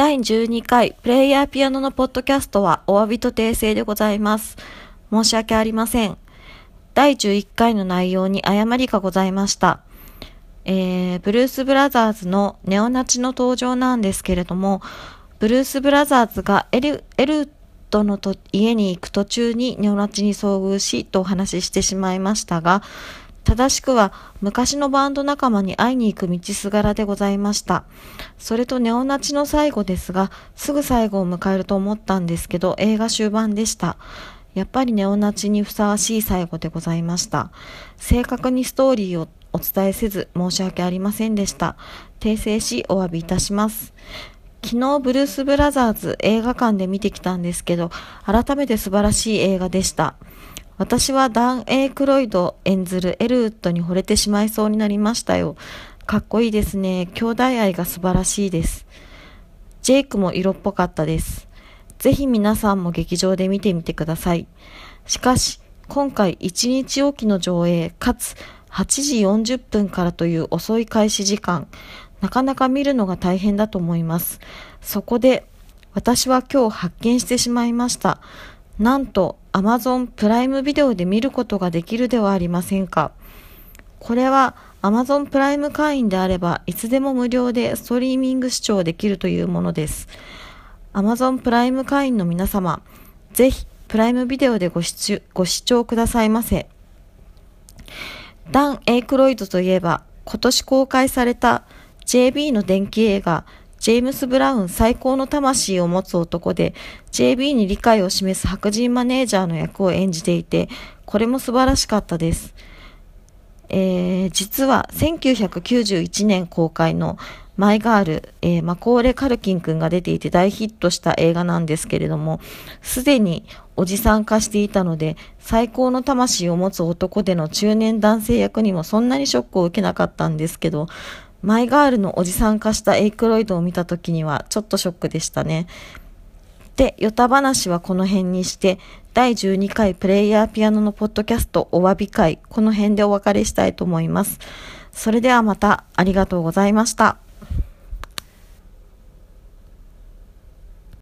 第12回プレイヤーピアノのポッドキャストはお詫びと訂正でございます。申し訳ありません。第11回の内容に誤りがございました。えー、ブルースブラザーズのネオナチの登場なんですけれども、ブルースブラザーズがエルエルトのと家に行く途中にネオナチに遭遇しとお話ししてしまいましたが、正しくは昔のバンド仲間に会いに行く道すがらでございました。それとネオナチの最後ですが、すぐ最後を迎えると思ったんですけど、映画終盤でした。やっぱりネオナチにふさわしい最後でございました。正確にストーリーをお伝えせず申し訳ありませんでした。訂正しお詫びいたします。昨日ブルース・ブラザーズ映画館で見てきたんですけど、改めて素晴らしい映画でした。私はダン・エイクロイド演ずるエルウッドに惚れてしまいそうになりましたよ。かっこいいですね。兄弟愛が素晴らしいです。ジェイクも色っぽかったです。ぜひ皆さんも劇場で見てみてください。しかし、今回1日おきの上映、かつ8時40分からという遅い開始時間、なかなか見るのが大変だと思います。そこで、私は今日発見してしまいました。なんと Amazon プライムビデオで見ることができるではありませんか。これは Amazon プライム会員であればいつでも無料でストリーミング視聴できるというものです。Amazon プライム会員の皆様、ぜひプライムビデオでご視ご視聴くださいませ。ダン・エイクロイドといえば今年公開された JB の電気映画ジェームス・ブラウン最高の魂を持つ男で JB に理解を示す白人マネージャーの役を演じていてこれも素晴らしかったです。えー、実は1991年公開のマイガール、えー、マコーレ・カルキン君が出ていて大ヒットした映画なんですけれども、すでにおじさん化していたので、最高の魂を持つ男での中年男性役にもそんなにショックを受けなかったんですけど、マイガールのおじさん化したエイクロイドを見た時にはちょっとショックでしたね。で、ヨタ話はこの辺にして、第12回プレイヤーピアノのポッドキャストお詫び会、この辺でお別れしたいと思います。それではまたありがとうございました。